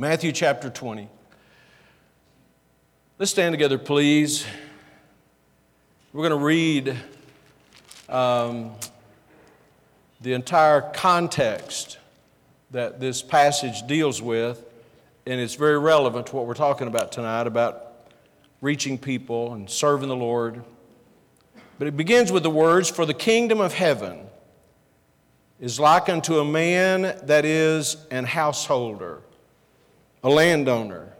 Matthew chapter 20. Let's stand together, please. We're going to read um, the entire context that this passage deals with, and it's very relevant to what we're talking about tonight about reaching people and serving the Lord. But it begins with the words For the kingdom of heaven is like unto a man that is an householder a landowner.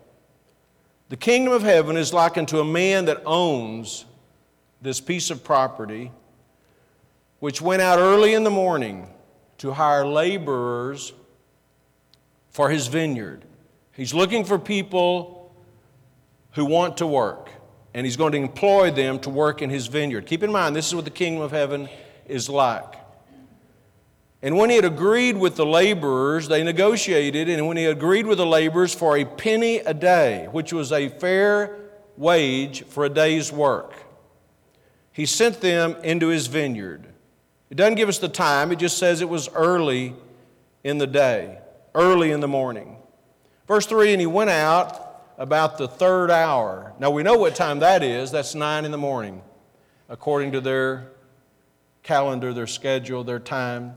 The kingdom of heaven is like unto a man that owns this piece of property, which went out early in the morning to hire laborers for his vineyard. He's looking for people who want to work, and he's going to employ them to work in his vineyard. Keep in mind, this is what the kingdom of heaven is like. And when he had agreed with the laborers, they negotiated, and when he agreed with the laborers for a penny a day, which was a fair wage for a day's work, he sent them into his vineyard. It doesn't give us the time, it just says it was early in the day, early in the morning. Verse 3 And he went out about the third hour. Now we know what time that is, that's 9 in the morning, according to their calendar, their schedule, their time.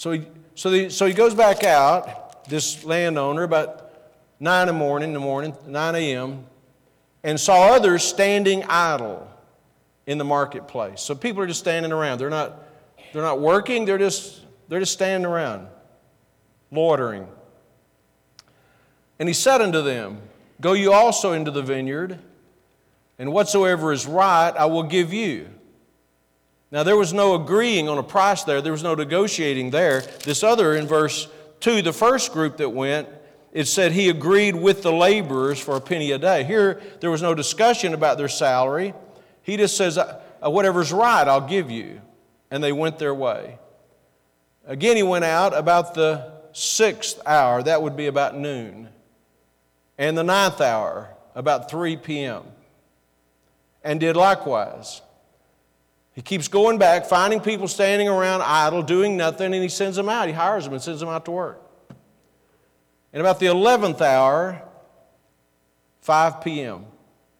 So he, so, the, so he goes back out, this landowner, about 9 in the morning, in the morning, 9 a.m., and saw others standing idle in the marketplace. So people are just standing around. They're not, they're not working, they're just, they're just standing around, loitering. And he said unto them, Go you also into the vineyard, and whatsoever is right I will give you. Now, there was no agreeing on a price there, there was no negotiating there. This other, in verse 2, the first group that went, it said he agreed with the laborers for a penny a day. Here, there was no discussion about their salary. He just says, uh, Whatever's right, I'll give you. And they went their way. Again, he went out about the sixth hour, that would be about noon, and the ninth hour, about 3 p.m., and did likewise. He keeps going back, finding people standing around idle, doing nothing, and he sends them out. He hires them and sends them out to work. And about the 11th hour, 5 p.m.,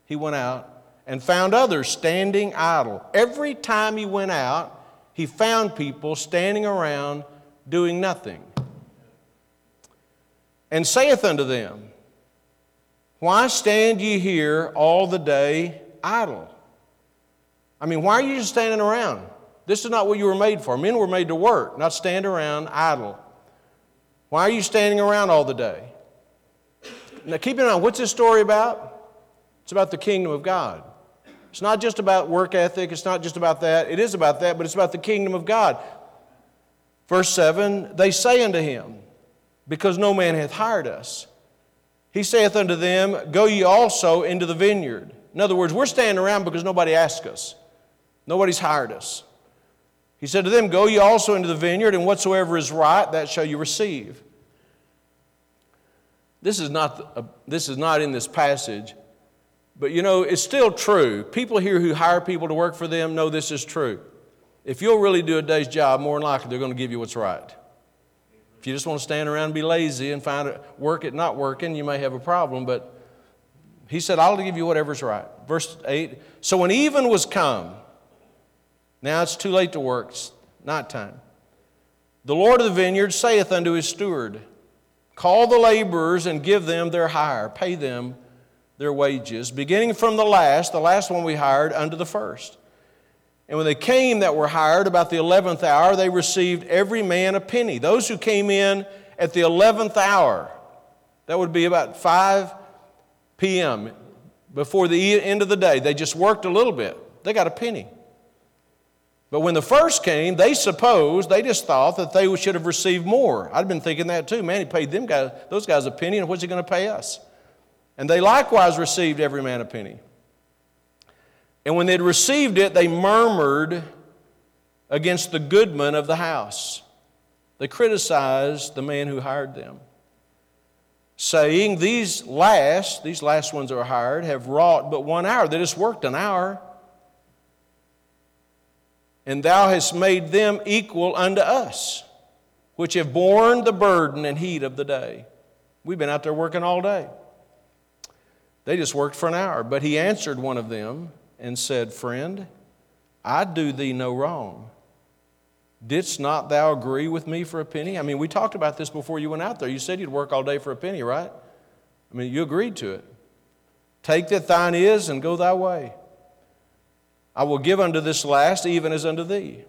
he went out and found others standing idle. Every time he went out, he found people standing around doing nothing. And saith unto them, Why stand ye here all the day idle? I mean, why are you just standing around? This is not what you were made for. Men were made to work, not stand around idle. Why are you standing around all the day? Now, keep in mind, what's this story about? It's about the kingdom of God. It's not just about work ethic, it's not just about that. It is about that, but it's about the kingdom of God. Verse 7 They say unto him, Because no man hath hired us. He saith unto them, Go ye also into the vineyard. In other words, we're standing around because nobody asked us. Nobody's hired us. He said to them, Go ye also into the vineyard, and whatsoever is right, that shall you receive. This is not, a, this is not in this passage, but you know, it's still true. People here who hire people to work for them know this is true. If you'll really do a day's job, more than likely they're going to give you what's right. If you just want to stand around and be lazy and find it, work it not working, you may have a problem, but he said, I'll give you whatever's right. Verse 8 So when even was come, now it's too late to work, it's not time. The Lord of the vineyard saith unto his steward, Call the laborers and give them their hire, pay them their wages, beginning from the last, the last one we hired, unto the first. And when they came that were hired about the eleventh hour, they received every man a penny. Those who came in at the eleventh hour, that would be about 5 p.m., before the end of the day, they just worked a little bit. They got a penny. But when the first came, they supposed, they just thought that they should have received more. I'd been thinking that too. Man, he paid them guys, those guys a penny, and what's he going to pay us? And they likewise received every man a penny. And when they'd received it, they murmured against the goodman of the house. They criticized the man who hired them, saying, These last, these last ones that are hired, have wrought but one hour. They just worked an hour and thou hast made them equal unto us, which have borne the burden and heat of the day. We've been out there working all day. They just worked for an hour. But he answered one of them and said, Friend, I do thee no wrong. Didst not thou agree with me for a penny? I mean, we talked about this before you went out there. You said you'd work all day for a penny, right? I mean, you agreed to it. Take that thine is and go thy way. I will give unto this last even as unto thee.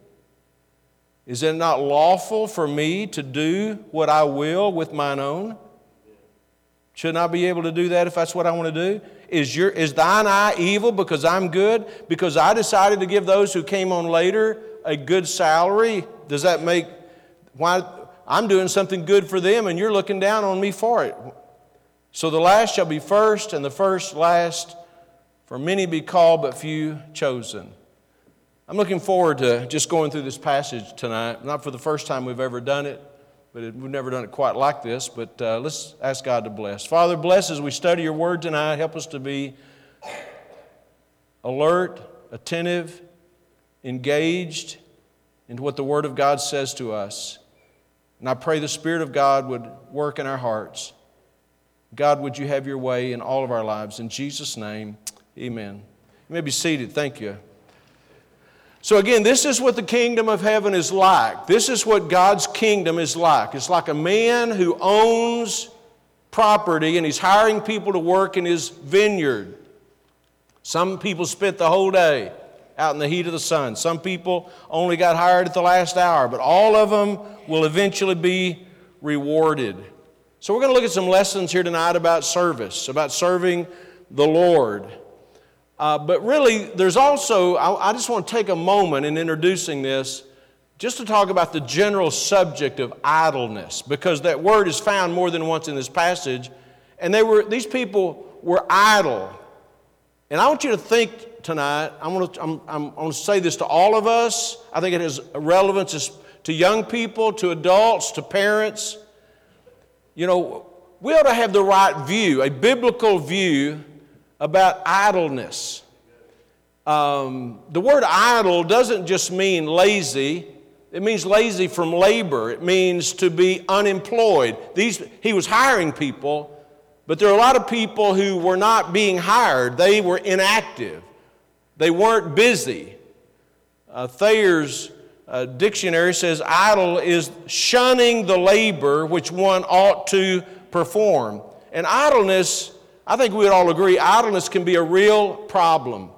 Is it not lawful for me to do what I will with mine own? Shouldn't I be able to do that if that's what I want to do? Is, your, is thine eye evil because I'm good? Because I decided to give those who came on later a good salary? Does that make why I'm doing something good for them and you're looking down on me for it? So the last shall be first, and the first last. For many be called, but few chosen. I'm looking forward to just going through this passage tonight. Not for the first time we've ever done it, but it, we've never done it quite like this. But uh, let's ask God to bless. Father, bless as we study your word tonight. Help us to be alert, attentive, engaged into what the word of God says to us. And I pray the Spirit of God would work in our hearts. God, would you have your way in all of our lives? In Jesus' name, amen. You may be seated. Thank you. So, again, this is what the kingdom of heaven is like. This is what God's kingdom is like. It's like a man who owns property and he's hiring people to work in his vineyard. Some people spent the whole day out in the heat of the sun. Some people only got hired at the last hour, but all of them will eventually be rewarded. So, we're going to look at some lessons here tonight about service, about serving the Lord. Uh, but really, there's also, I, I just want to take a moment in introducing this just to talk about the general subject of idleness, because that word is found more than once in this passage. And they were, these people were idle. And I want you to think tonight, I'm going to, I'm, I'm going to say this to all of us. I think it has relevance to young people, to adults, to parents. You know, we ought to have the right view, a biblical view about idleness. Um, the word idle doesn't just mean lazy, it means lazy from labor. It means to be unemployed. These, he was hiring people, but there are a lot of people who were not being hired. They were inactive, they weren't busy. Uh, Thayer's uh, dictionary says idle is shunning the labor which one ought to perform. And idleness I think we would all agree idleness can be a real problem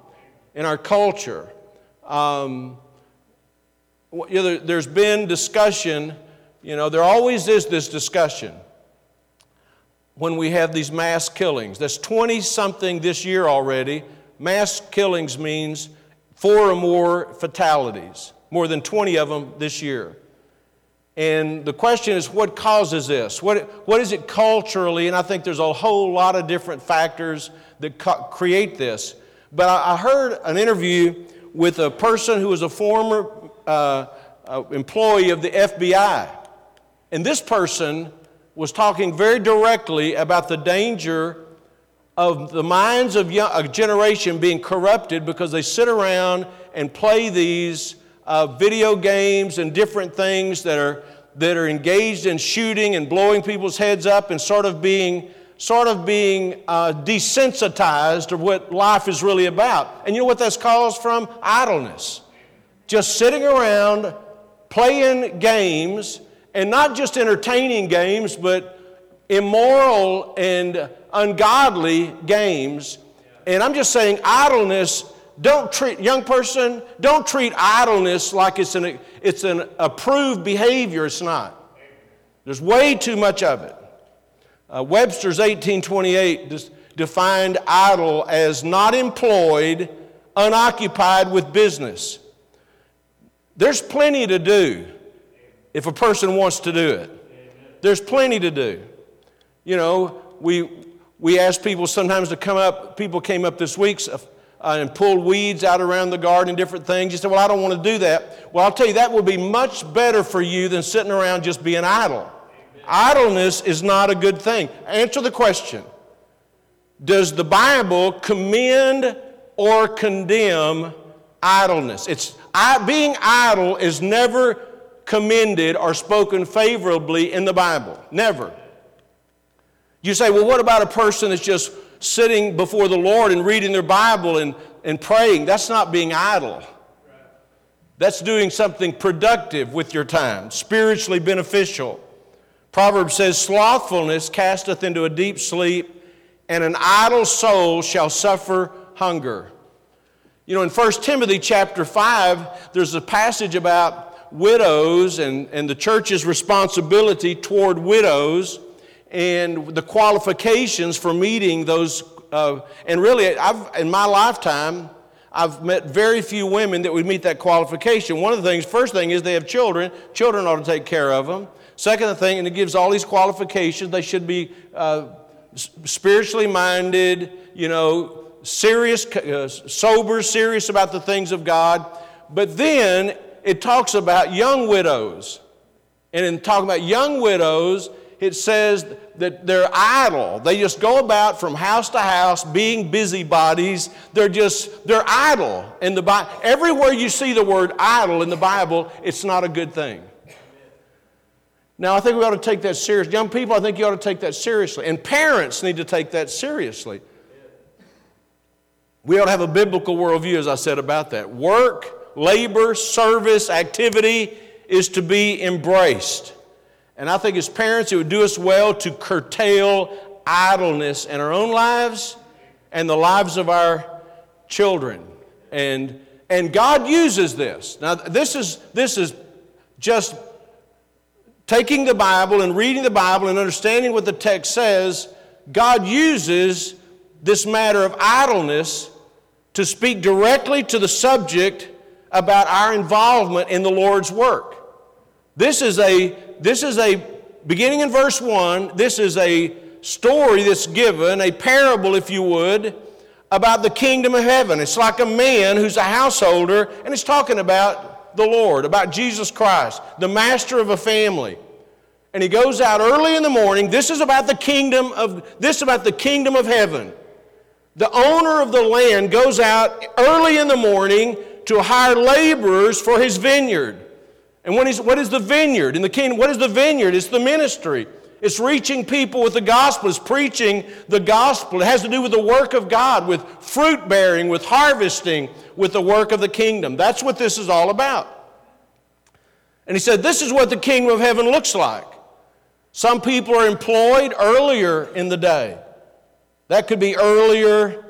in our culture. Um, you know, there's been discussion, you know, there always is this discussion when we have these mass killings. That's 20 something this year already. Mass killings means four or more fatalities, more than 20 of them this year. And the question is, what causes this? What, what is it culturally? And I think there's a whole lot of different factors that co- create this. But I, I, heard an interview with a person who was a former uh, uh, employee of the FBI. And this person was talking very directly about the danger of the minds of young, a generation being corrupted because they sit around and play these uh, video games and different things that are, that are engaged in shooting and blowing people's heads up and sort of being, sort of being uh, desensitized of what life is really about. And you know what that's caused from? Idleness. Just sitting around playing games and not just entertaining games, but immoral and ungodly games. And I'm just saying, idleness don't treat, young person, don't treat idleness like it's an, it's an approved behavior. It's not. There's way too much of it. Uh, Webster's 1828 defined idle as not employed, unoccupied with business. There's plenty to do if a person wants to do it. There's plenty to do. You know, we, we ask people sometimes to come up, people came up this week, uh, and pull weeds out around the garden and different things. You say, Well, I don't want to do that. Well, I'll tell you, that would be much better for you than sitting around just being idle. Idleness is not a good thing. Answer the question Does the Bible commend or condemn idleness? It's, I, being idle is never commended or spoken favorably in the Bible. Never. You say, well, what about a person that's just sitting before the Lord and reading their Bible and, and praying? That's not being idle. That's doing something productive with your time, spiritually beneficial. Proverbs says, Slothfulness casteth into a deep sleep, and an idle soul shall suffer hunger. You know, in 1 Timothy chapter 5, there's a passage about widows and, and the church's responsibility toward widows and the qualifications for meeting those. Uh, and really, I've, in my lifetime, I've met very few women that would meet that qualification. One of the things, first thing is they have children. Children ought to take care of them. Second thing, and it gives all these qualifications. They should be uh, spiritually minded, you know, serious, uh, sober, serious about the things of God. But then it talks about young widows. And in talking about young widows, it says that they're idle. They just go about from house to house being busybodies. They're just, they're idle. In the Bible, everywhere you see the word idle in the Bible, it's not a good thing. Now, I think we ought to take that seriously. Young people, I think you ought to take that seriously. And parents need to take that seriously. We ought to have a biblical worldview, as I said about that. Work, labor, service, activity is to be embraced. And I think as parents, it would do us well to curtail idleness in our own lives and the lives of our children. And, and God uses this. Now, this is, this is just taking the Bible and reading the Bible and understanding what the text says. God uses this matter of idleness to speak directly to the subject about our involvement in the Lord's work. This is a this is a, beginning in verse 1, this is a story that's given, a parable, if you would, about the kingdom of heaven. It's like a man who's a householder, and it's talking about the Lord, about Jesus Christ, the master of a family. And he goes out early in the morning. This is about the kingdom of this is about the kingdom of heaven. The owner of the land goes out early in the morning to hire laborers for his vineyard. And what is, what is the vineyard? In the kingdom, what is the vineyard? It's the ministry. It's reaching people with the gospel. It's preaching the gospel. It has to do with the work of God, with fruit bearing, with harvesting, with the work of the kingdom. That's what this is all about. And he said, This is what the kingdom of heaven looks like. Some people are employed earlier in the day. That could be earlier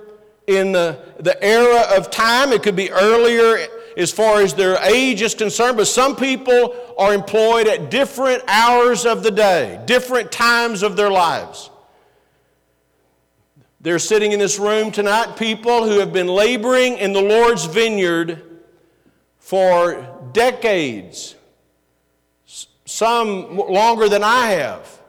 in the, the era of time, it could be earlier as far as their age is concerned, but some people are employed at different hours of the day, different times of their lives. They're sitting in this room tonight, people who have been laboring in the Lord's vineyard for decades, some longer than I have.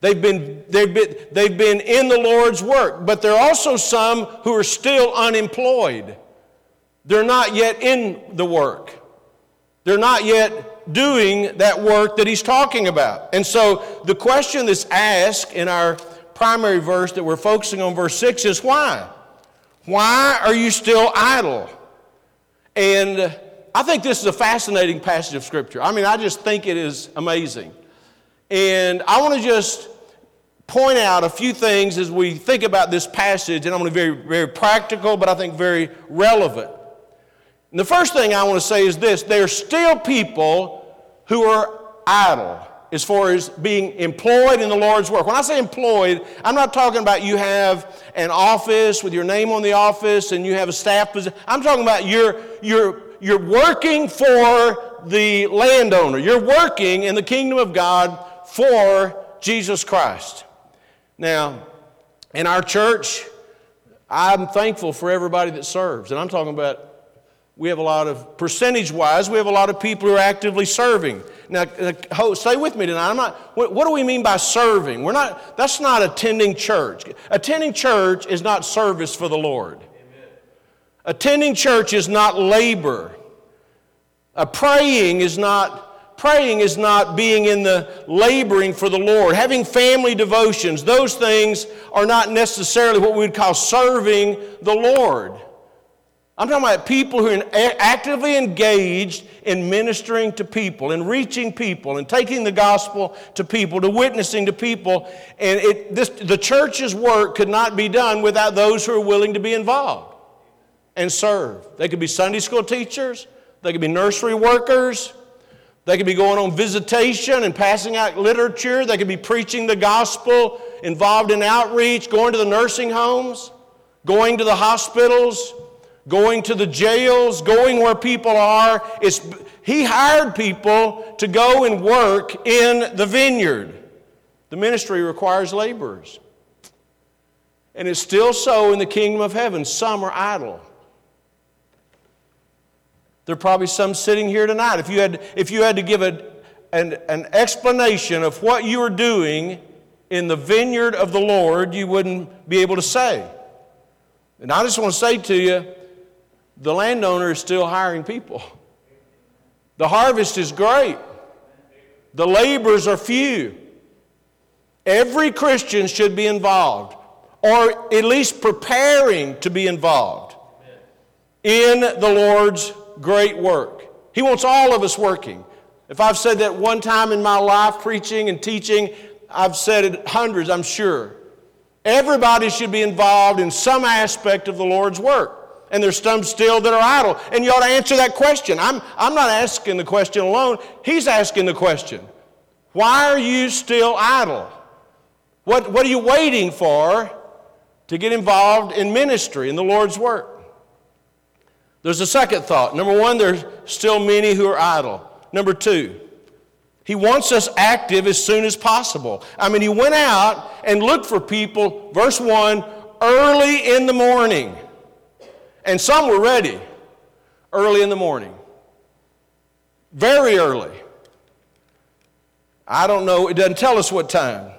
They've been, they've, been, they've been in the Lord's work, but there are also some who are still unemployed. They're not yet in the work. They're not yet doing that work that he's talking about. And so the question that's asked in our primary verse that we're focusing on, verse 6, is why? Why are you still idle? And I think this is a fascinating passage of Scripture. I mean, I just think it is amazing. And I want to just point out a few things as we think about this passage, and I'm going to be very, very practical, but I think very relevant. And the first thing I want to say is this there are still people who are idle as far as being employed in the Lord's work. When I say employed, I'm not talking about you have an office with your name on the office and you have a staff position. I'm talking about you're, you're, you're working for the landowner. You're working in the kingdom of God for Jesus Christ. Now, in our church, I'm thankful for everybody that serves. And I'm talking about we have a lot of, percentage wise, we have a lot of people who are actively serving. Now, uh, stay with me tonight. I'm not, what, do we mean by serving? We're not, that's not attending church. Attending church is not service for the Lord. Amen. Attending church is not labor. Uh, praying is not, praying is not being in the laboring for the Lord. Having family devotions, those things are not necessarily what we would call serving the Lord. I'm talking about people who are actively engaged in ministering to people and reaching people and taking the gospel to people, to witnessing to people. And it, this, the church's work could not be done without those who are willing to be involved and serve. They could be Sunday school teachers, they could be nursery workers, they could be going on visitation and passing out literature, they could be preaching the gospel, involved in outreach, going to the nursing homes, going to the hospitals going to the jails, going where people are. It's, he hired people to go and work in the vineyard. The ministry requires laborers. And it's still so in the kingdom of heaven. Some are idle. There are probably some sitting here tonight. If you had, if you had to give a, an, an explanation of what you are doing in the vineyard of the Lord, you wouldn't be able to say. And I just want to say to you, the landowner is still hiring people. The harvest is great, the laborers are few. Every Christian should be involved, or at least preparing to be involved in the Lord's great work. He wants all of us working. If I've said that one time in my life, preaching and teaching, I've said it hundreds, I'm sure. Everybody should be involved in some aspect of the Lord's work and there's some still that are idle. And you ought to answer that question. I'm, I'm not asking the question alone, he's asking the question. Why are you still idle? What, what are you waiting for to get involved in ministry, in the Lord's work? There's a second thought. Number one, there's still many who are idle. Number two, he wants us active as soon as possible. I mean, he went out and looked for people, verse 1, early in the morning. And some were ready early in the morning, very early. I don't know, it doesn't tell us what time,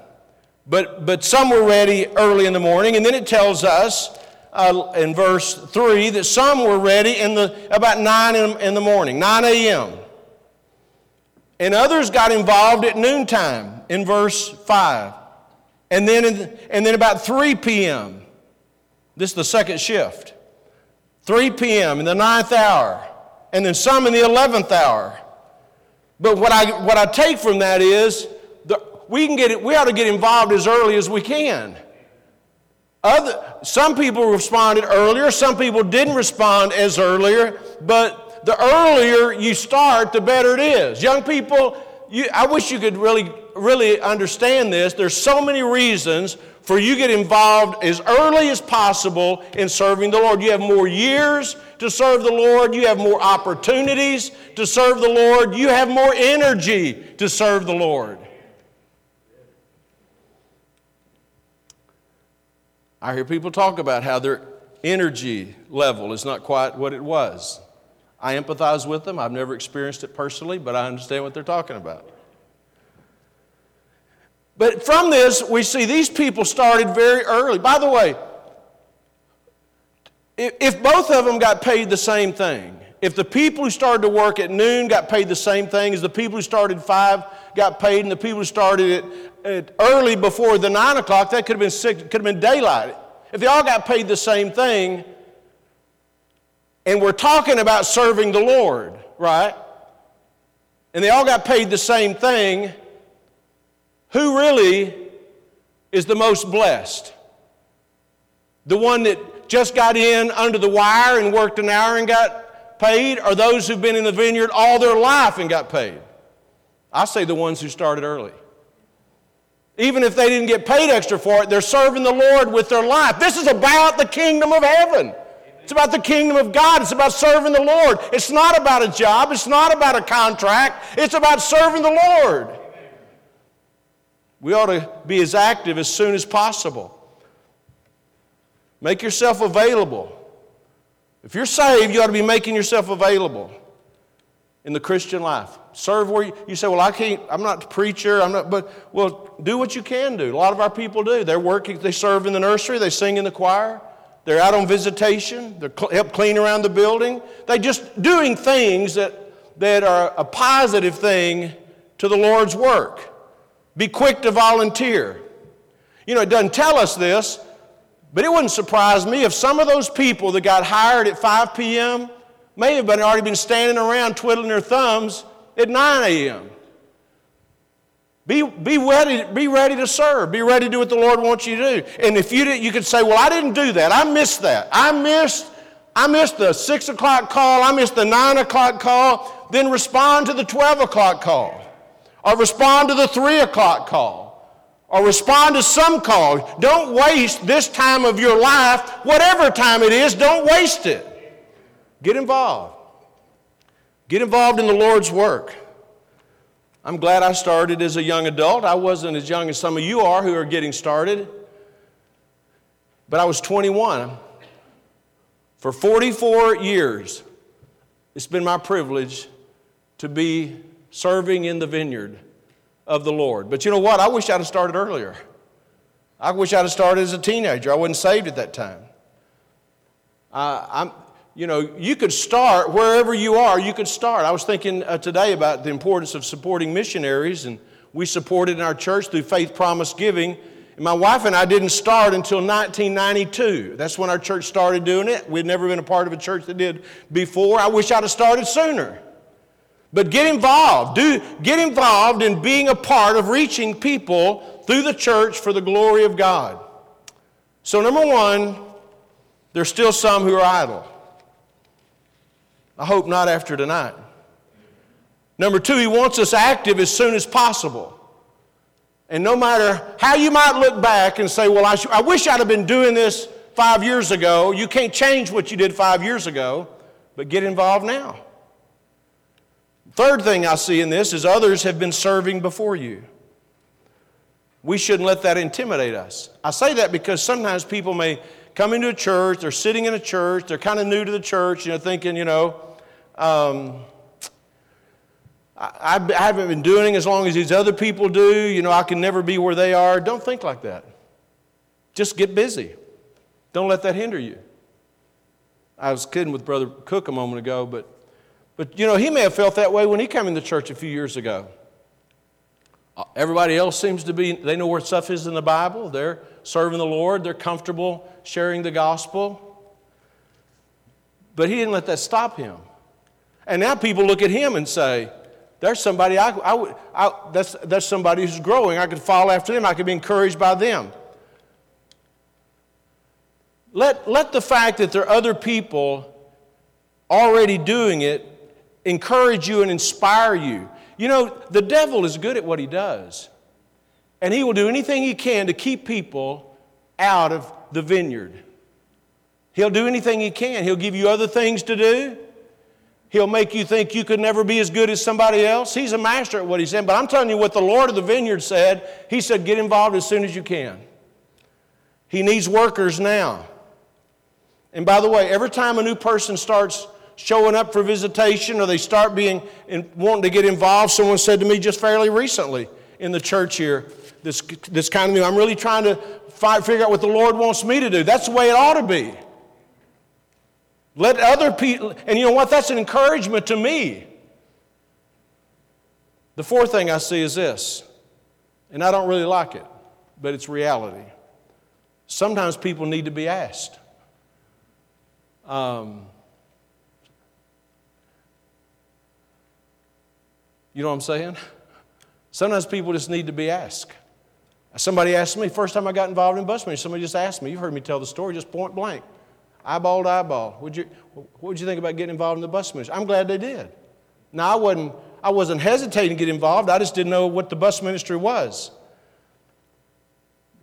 but, but some were ready early in the morning. And then it tells us uh, in verse 3 that some were ready in the, about 9 in, in the morning, 9 a.m. And others got involved at noontime in verse 5. And then, in, and then about 3 p.m. This is the second shift. 3 p.m. in the ninth hour, and then some in the 11th hour. But what I, what I take from that is the, we, can get we ought to get involved as early as we can. Other, some people responded earlier, some people didn't respond as earlier, but the earlier you start, the better it is. Young people, you, I wish you could really, really understand this. There's so many reasons for you get involved as early as possible in serving the Lord. You have more years to serve the Lord, you have more opportunities to serve the Lord, you have more energy to serve the Lord. I hear people talk about how their energy level is not quite what it was. I empathize with them. I've never experienced it personally, but I understand what they're talking about. But from this, we see these people started very early. By the way, if both of them got paid the same thing, if the people who started to work at noon got paid the same thing as the people who started five got paid, and the people who started at early before the nine o'clock, that could have been six, could have been daylight. If they all got paid the same thing, and we're talking about serving the Lord, right? And they all got paid the same thing, who really is the most blessed? The one that just got in under the wire and worked an hour and got paid, or those who've been in the vineyard all their life and got paid? I say the ones who started early. Even if they didn't get paid extra for it, they're serving the Lord with their life. This is about the kingdom of heaven. It's about the kingdom of God. It's about serving the Lord. It's not about a job. It's not about a contract. It's about serving the Lord. We ought to be as active as soon as possible. Make yourself available. If you're saved, you ought to be making yourself available in the Christian life. Serve where you, you say, Well, I can't, I'm not a preacher, I'm not, but, well, do what you can do. A lot of our people do. They're working, they serve in the nursery, they sing in the choir, they're out on visitation, they help clean around the building. They're just doing things that, that are a positive thing to the Lord's work. Be quick to volunteer. You know, it doesn't tell us this, But it wouldn't surprise me if some of those people that got hired at 5 p.m. may have been already been standing around twiddling their thumbs at 9 a.m. Be, be, ready, be ready to serve. Be ready to do what the Lord wants you to do. And if you did, you could say, Well, I didn't do that. I missed that. I missed, I missed the six o'clock call. I missed the nine o'clock call. Then respond to the 12 o'clock call. Or respond to the three o'clock call. Or respond to some call. Don't waste this time of your life, whatever time it is, don't waste it. Get involved. Get involved in the Lord's work. I'm glad I started as a young adult. I wasn't as young as some of you are who are getting started, but I was 21. For 44 years, it's been my privilege to be serving in the vineyard of the Lord. But you know what? I wish I'd have started earlier. I wish I'd have started as a teenager. I wasn't saved at that time. Uh, I'm, you know, you could start wherever you are, you could start. I was thinking uh, today about the importance of supporting missionaries, and we supported in our church through Faith Promise Giving. And my wife and I didn't start until 1992. That's when our church started doing it. We'd never been a part of a church that did before. I wish I'd have started sooner. But get involved. Do, get involved in being a part of reaching people through the church for the glory of God. So, number one, there's still some who are idle. I hope not after tonight. Number two, he wants us active as soon as possible. And no matter how you might look back and say, well, I, sh- I wish I'd have been doing this five years ago, you can't change what you did five years ago, but get involved now. Third thing I see in this is others have been serving before you. We shouldn't let that intimidate us. I say that because sometimes people may come into a church, they're sitting in a church, they're kind of new to the church, you know, thinking, you know, um, I, I haven't been doing as long as these other people do, you know, I can never be where they are. Don't think like that. Just get busy. Don't let that hinder you. I was kidding with Brother Cook a moment ago, but, but you know, he may have felt that way when he came in the church a few years ago. Uh, everybody else seems to be, they know where stuff is in the Bible. They're serving the Lord, they're comfortable sharing the gospel. But he didn't let that stop him. And now people look at him and say, there's somebody, I, I, I, that's, that's somebody who's growing. I could follow after them. I could be encouraged by them. Let, let the fact that there are other people already doing it encourage you and inspire you. You know, the devil is good at what he does. And he will do anything he can to keep people out of the vineyard. He'll do anything he can. He'll give you other things to do. He'll make you think you could never be as good as somebody else. He's a master at what he's in. But I'm telling you what the Lord of the vineyard said. He said, get involved as soon as you can. He needs workers now. And by the way, every time a new person starts showing up for visitation or they start being in, wanting to get involved. Someone said to me just fairly recently in the church here, this, this kind of new, I'm really trying to find, figure out what the Lord wants me to do. That's the way it ought to be. Let other people, and you know what? That's an encouragement to me. The fourth thing I see is this, and I don't really like it, but it's reality. Sometimes people need to be asked. Um, You know what I'm saying? Sometimes people just need to be asked. Somebody asked me, first time I got involved in bus ministry, somebody just asked me, you've heard me tell the story just point blank, eyeball to eyeball. What'd you, what would you think about getting involved in the bus ministry? I'm glad they did. Now, I wasn't, I wasn't hesitating to get involved, I just didn't know what the bus ministry was.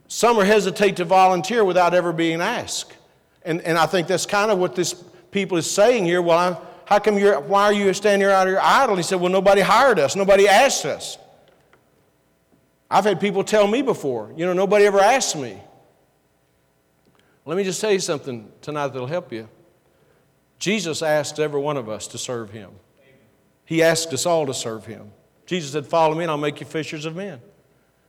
Some are hesitate to volunteer without ever being asked. And, and I think that's kind of what this people is saying here. Well, I'm, how come you're, why are you standing here out here idle? He said, Well, nobody hired us, nobody asked us. I've had people tell me before, you know, nobody ever asked me. Let me just tell you something tonight that'll help you. Jesus asked every one of us to serve him. He asked us all to serve him. Jesus said, Follow me and I'll make you fishers of men.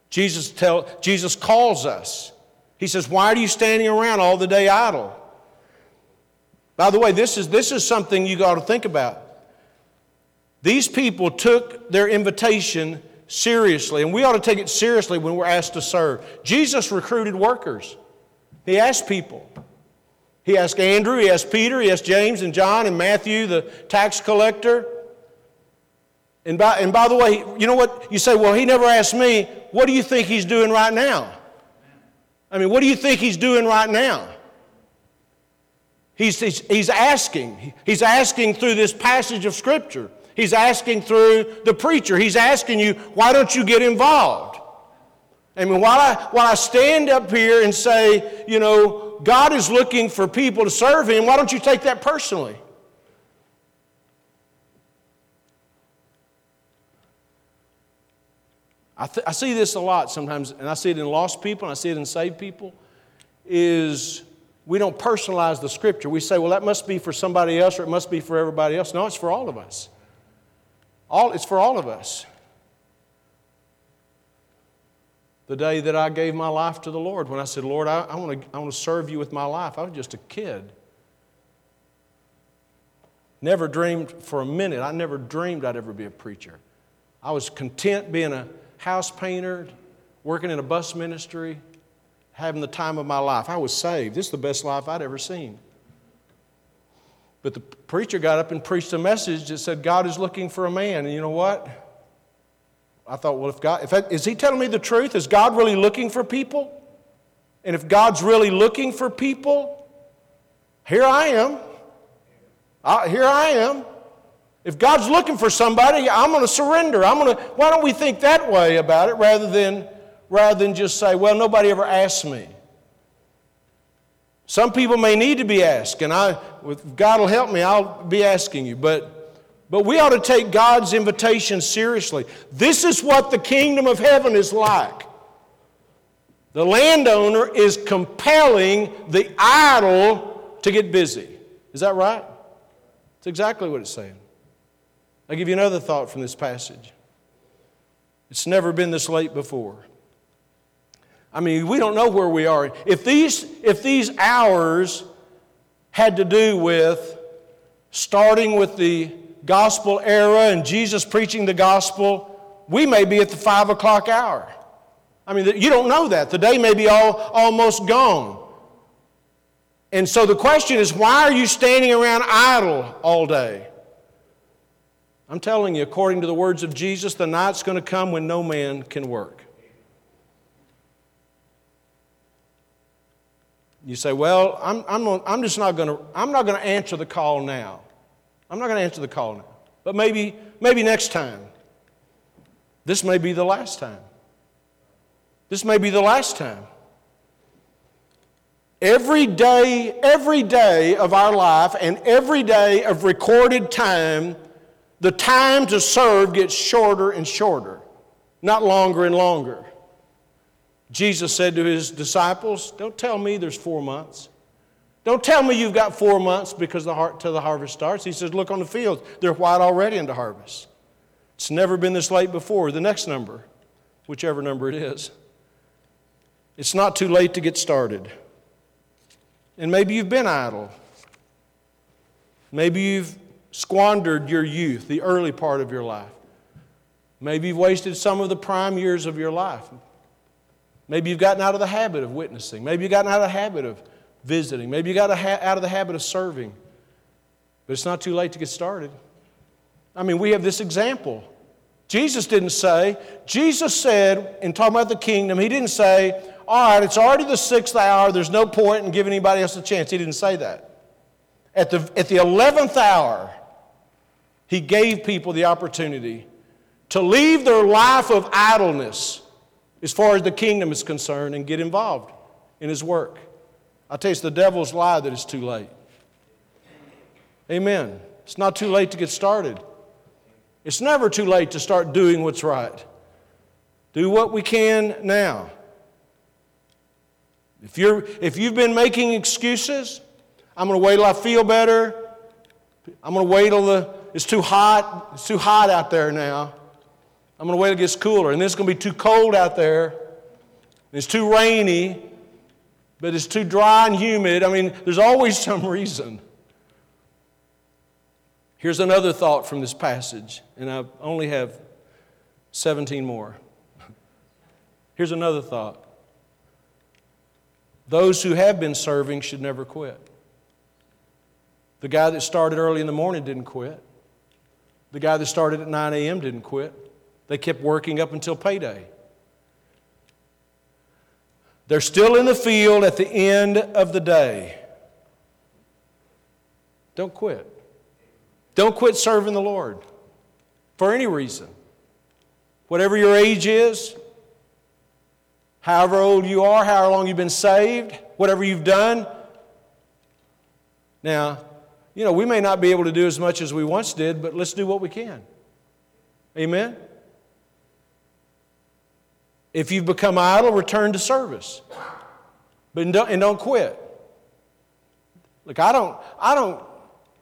Jesus, tell, Jesus calls us. He says, Why are you standing around all the day idle? By the way, this is, this is something you got to think about. These people took their invitation seriously, and we ought to take it seriously when we're asked to serve. Jesus recruited workers. He asked people. He asked Andrew, he asked Peter, he asked James and John and Matthew, the tax collector. And by, and by the way, you know what? You say, well, he never asked me. What do you think he's doing right now? I mean, what do you think he's doing right now? He's, he's, he's asking. He's asking through this passage of Scripture. He's asking through the preacher. He's asking you, why don't you get involved? I mean, while I, while I stand up here and say, you know, God is looking for people to serve Him, why don't you take that personally? I, th- I see this a lot sometimes, and I see it in lost people, and I see it in saved people, is we don't personalize the scripture. We say, well, that must be for somebody else or it must be for everybody else. No, it's for all of us. All, it's for all of us. The day that I gave my life to the Lord, when I said, Lord, I, I want to serve you with my life, I was just a kid. Never dreamed for a minute, I never dreamed I'd ever be a preacher. I was content being a house painter, working in a bus ministry, having the time of my life. I was saved. This is the best life I'd ever seen. But the preacher got up and preached a message that said, God is looking for a man. And you know what? I thought, well, if God, if I, is he telling me the truth? Is God really looking for people? And if God's really looking for people, here I am. I, here I am. If God's looking for somebody, I'm going to surrender. I'm going to, why don't we think that way about it rather than, rather than just say, well, nobody ever asked me? Some people may need to be asked, and I, if God will help me, I'll be asking you. But, but we ought to take God's invitation seriously. This is what the kingdom of heaven is like. The landowner is compelling the idle to get busy. Is that right? That's exactly what it's saying. I'll give you another thought from this passage. It's never been this late before. I mean, we don't know where we are. If these, if these hours had to do with starting with the gospel era and Jesus preaching the gospel, we may be at the five o'clock hour. I mean, you don't know that. The day may be all, almost gone. And so the question is why are you standing around idle all day? I'm telling you, according to the words of Jesus, the night's going to come when no man can work. You say, well, I'm, I'm, I'm just not going to, I'm not going to answer the call now. I'm not going to answer the call now. But maybe, maybe next time. This may be the last time. This may be the last time. Every day, every day of our life and every day of recorded time the time to serve gets shorter and shorter, not longer and longer. Jesus said to his disciples, Don't tell me there's four months. Don't tell me you've got four months because the heart, till the harvest starts. He says, Look on the fields. They're white already into harvest. It's never been this late before. The next number, whichever number it is, it's not too late to get started. And maybe you've been idle. Maybe you've squandered your youth, the early part of your life. Maybe you've wasted some of the prime years of your life. Maybe you've gotten out of the habit of witnessing. Maybe you've gotten out of the habit of visiting. Maybe you got out of the habit of serving. But it's not too late to get started. I mean, we have this example. Jesus didn't say, Jesus said, in talking about the kingdom, he didn't say, all right, it's already the sixth hour, there's no point in giving anybody else a chance. He didn't say that. At the, at the 11th hour, he gave people the opportunity to leave their life of idleness as far as the kingdom is concerned and get involved in his work. I tell you, it's the devil's lie that it's too late. Amen. It's not too late to get started. It's never too late to start doing what's right. Do what we can now. If, you're, if you've been making excuses, I'm going to wait till I feel better. I'm going to wait till the it's too hot. It's too hot out there now. I'm going to wait till it gets cooler. And then it's going to be too cold out there. It's too rainy, but it's too dry and humid. I mean, there's always some reason. Here's another thought from this passage, and I only have 17 more. Here's another thought Those who have been serving should never quit. The guy that started early in the morning didn't quit. The guy that started at 9 a.m. didn't quit. They kept working up until payday. They're still in the field at the end of the day. Don't quit. Don't quit serving the Lord for any reason. Whatever your age is, however old you are, however long you've been saved, whatever you've done. Now, you know, we may not be able to do as much as we once did, but let's do what we can. Amen? If you've become idle, return to service. But don't, and don't quit. Look, I don't, I don't,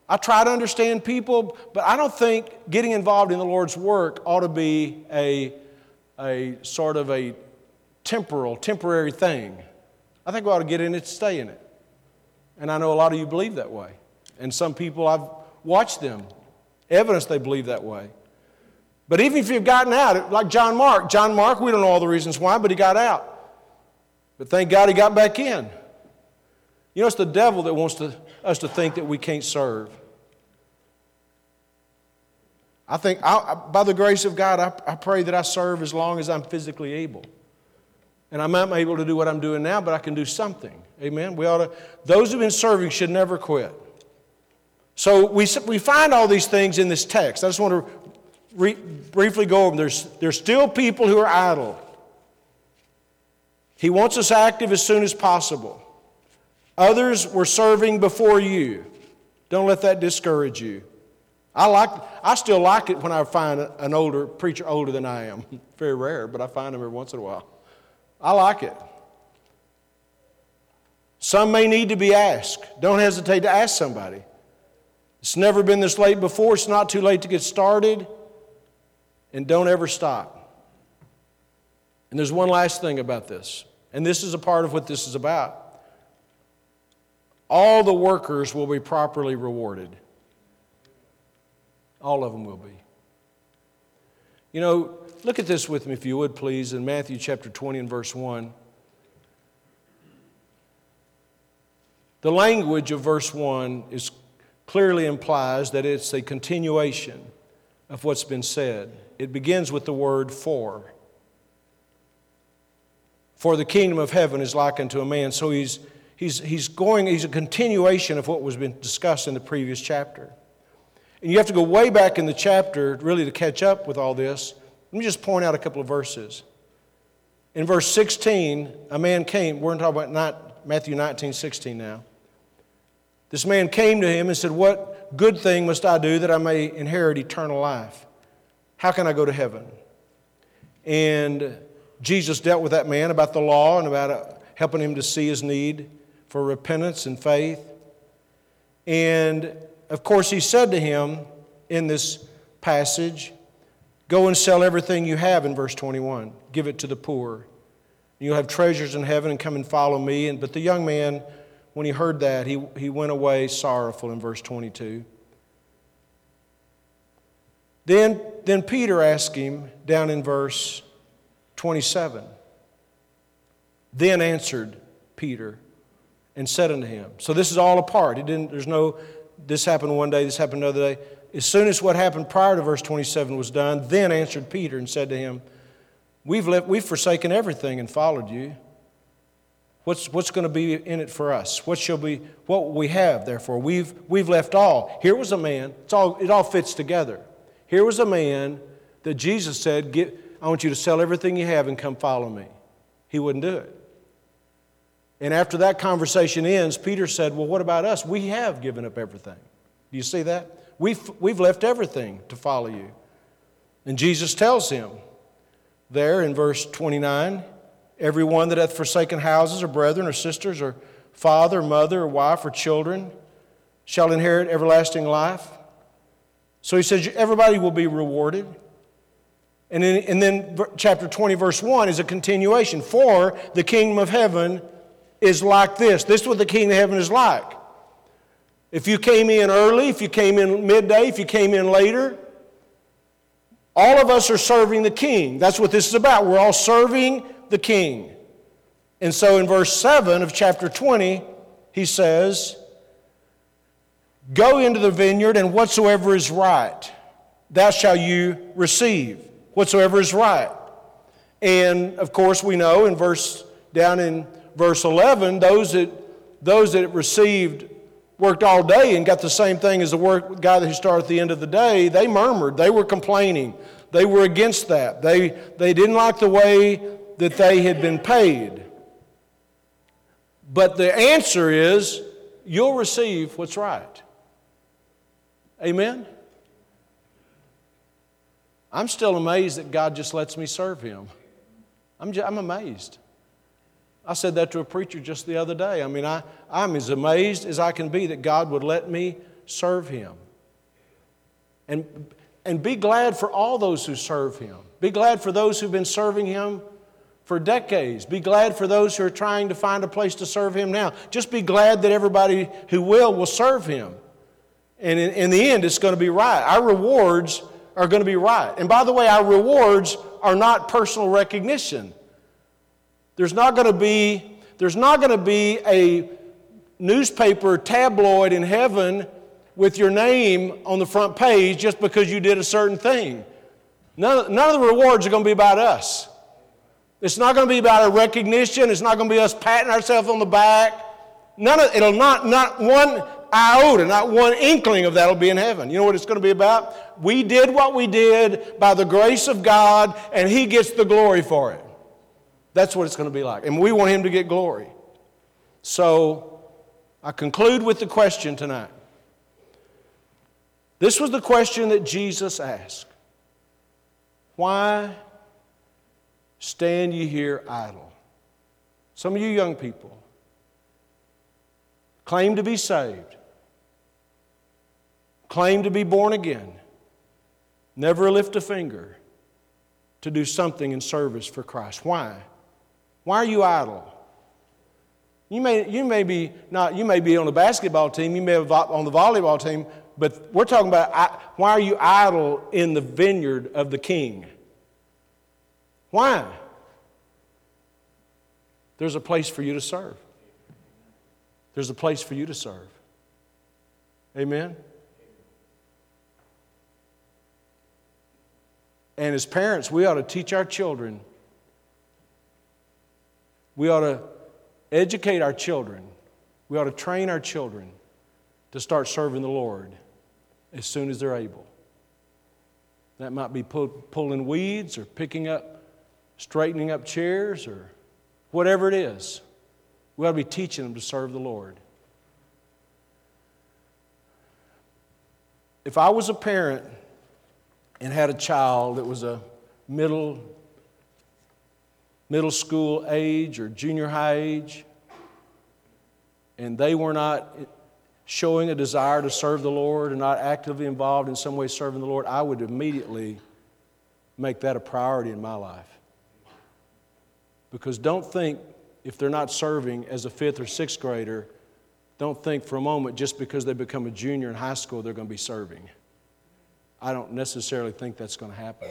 I try to understand people, but I don't think getting involved in the Lord's work ought to be a, a sort of a temporal, temporary thing. I think we ought to get in it stay in it. And I know a lot of you believe that way. And some people, I've watched them, evidence they believe that way. But even if you've gotten out, like John Mark, John Mark, we don't know all the reasons why, but he got out. But thank God he got back in. You know, it's the devil that wants to, us to think that we can't serve. I think, I, by the grace of God, I, I pray that I serve as long as I'm physically able. And I'm not able to do what I'm doing now, but I can do something. Amen. We ought to, those who've been serving should never quit. So we, we find all these things in this text. I just want to re, briefly go over them. There's, there's still people who are idle. He wants us active as soon as possible. Others were serving before you. Don't let that discourage you. I, like, I still like it when I find an older preacher older than I am. Very rare, but I find them every once in a while. I like it. Some may need to be asked. Don't hesitate to ask somebody. It's never been this late before. It's not too late to get started. And don't ever stop. And there's one last thing about this, and this is a part of what this is about. All the workers will be properly rewarded. All of them will be. You know, look at this with me, if you would, please, in Matthew chapter 20 and verse 1. The language of verse 1 is clearly implies that it's a continuation of what's been said. It begins with the word for. For the kingdom of heaven is like unto a man. So he's, he's, he's going, he's a continuation of what was been discussed in the previous chapter. And you have to go way back in the chapter really to catch up with all this. Let me just point out a couple of verses. In verse 16, a man came, we're talking about not, Matthew 19, 16 now. This man came to him and said, What good thing must I do that I may inherit eternal life? How can I go to heaven? And Jesus dealt with that man about the law and about uh, helping him to see his need for repentance and faith. And of course, he said to him in this passage, Go and sell everything you have in verse 21, give it to the poor. You'll have treasures in heaven and come and follow me. And, but the young man when he heard that, he, he went away sorrowful in verse 22. Then, then Peter asked him down in verse 27. Then answered Peter and said unto him. So this is all a part. It didn't, there's no, this happened one day, this happened another day. As soon as what happened prior to verse 27 was done, then answered Peter and said to him, We've, left, we've forsaken everything and followed you. What's, what's going to be in it for us? What shall be what we have, therefore? We've, we've left all. Here was a man, it's all, it all fits together. Here was a man that Jesus said, Get, I want you to sell everything you have and come follow me. He wouldn't do it. And after that conversation ends, Peter said, Well, what about us? We have given up everything. Do you see that? We've, we've left everything to follow you. And Jesus tells him there in verse 29 Everyone that hath forsaken houses or brethren or sisters or father, or mother, or wife, or children shall inherit everlasting life. So he says, everybody will be rewarded. And then, and then chapter 20, verse 1 is a continuation. For the kingdom of heaven is like this. This is what the kingdom of heaven is like. If you came in early, if you came in midday, if you came in later, all of us are serving the king. That's what this is about. We're all serving the king. And so in verse 7 of chapter 20, he says, Go into the vineyard, and whatsoever is right, that shall you receive. Whatsoever is right. And of course, we know in verse down in verse 11, those that those that received worked all day and got the same thing as the work guy who started at the end of the day, they murmured, they were complaining, they were against that. They, they didn't like the way that they had been paid. But the answer is you'll receive what's right. Amen? I'm still amazed that God just lets me serve Him. I'm, just, I'm amazed. I said that to a preacher just the other day. I mean, I, I'm as amazed as I can be that God would let me serve Him. And, and be glad for all those who serve Him. Be glad for those who've been serving Him for decades. Be glad for those who are trying to find a place to serve Him now. Just be glad that everybody who will will serve Him. And in, in the end, it's going to be right. Our rewards are going to be right. And by the way, our rewards are not personal recognition. There's not going to be, there's not going to be a newspaper tabloid in heaven with your name on the front page just because you did a certain thing. None, none of the rewards are going to be about us. It's not going to be about a recognition. It's not going to be us patting ourselves on the back. None of, it'll not, not one iota, not one inkling of that will be in heaven. You know what it's going to be about? We did what we did by the grace of God, and He gets the glory for it. That's what it's going to be like. And we want Him to get glory. So I conclude with the question tonight. This was the question that Jesus asked Why stand ye here idle? Some of you young people claim to be saved, claim to be born again, never lift a finger to do something in service for Christ. Why? Why are you idle? You may, you may be not, you may be on the basketball team, you may be on the volleyball team, but we're talking about why are you idle in the vineyard of the king? Why? There's a place for you to serve. There's a place for you to serve. Amen? And as parents, we ought to teach our children we ought to educate our children. We ought to train our children to start serving the Lord as soon as they're able. That might be pull, pulling weeds or picking up, straightening up chairs or whatever it is. We ought to be teaching them to serve the Lord. If I was a parent and had a child that was a middle middle school age or junior high age, and they were not showing a desire to serve the Lord and not actively involved in some way serving the Lord, I would immediately make that a priority in my life. Because don't think, if they're not serving as a fifth or sixth grader, don't think for a moment just because they become a junior in high school they're going to be serving. I don't necessarily think that's going to happen.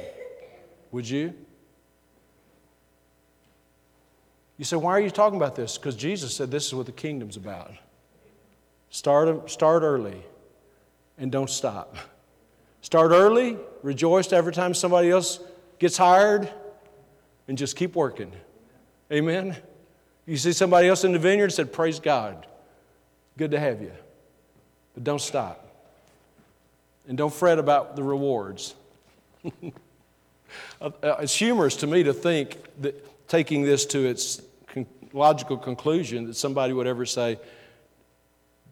Would you? You say, why are you talking about this? Because Jesus said this is what the kingdom's about. Start, start early and don't stop. Start early, rejoice every time somebody else gets hired, and just keep working. Amen? You see somebody else in the vineyard, said, Praise God. Good to have you. But don't stop. And don't fret about the rewards. Uh, uh, it's humorous to me to think that taking this to its logical conclusion that somebody would ever say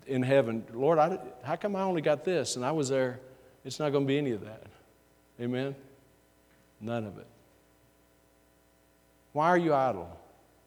in heaven, Lord, I, how come I only got this and I was there? It's not going to be any of that. Amen? None of it. Why are you idle?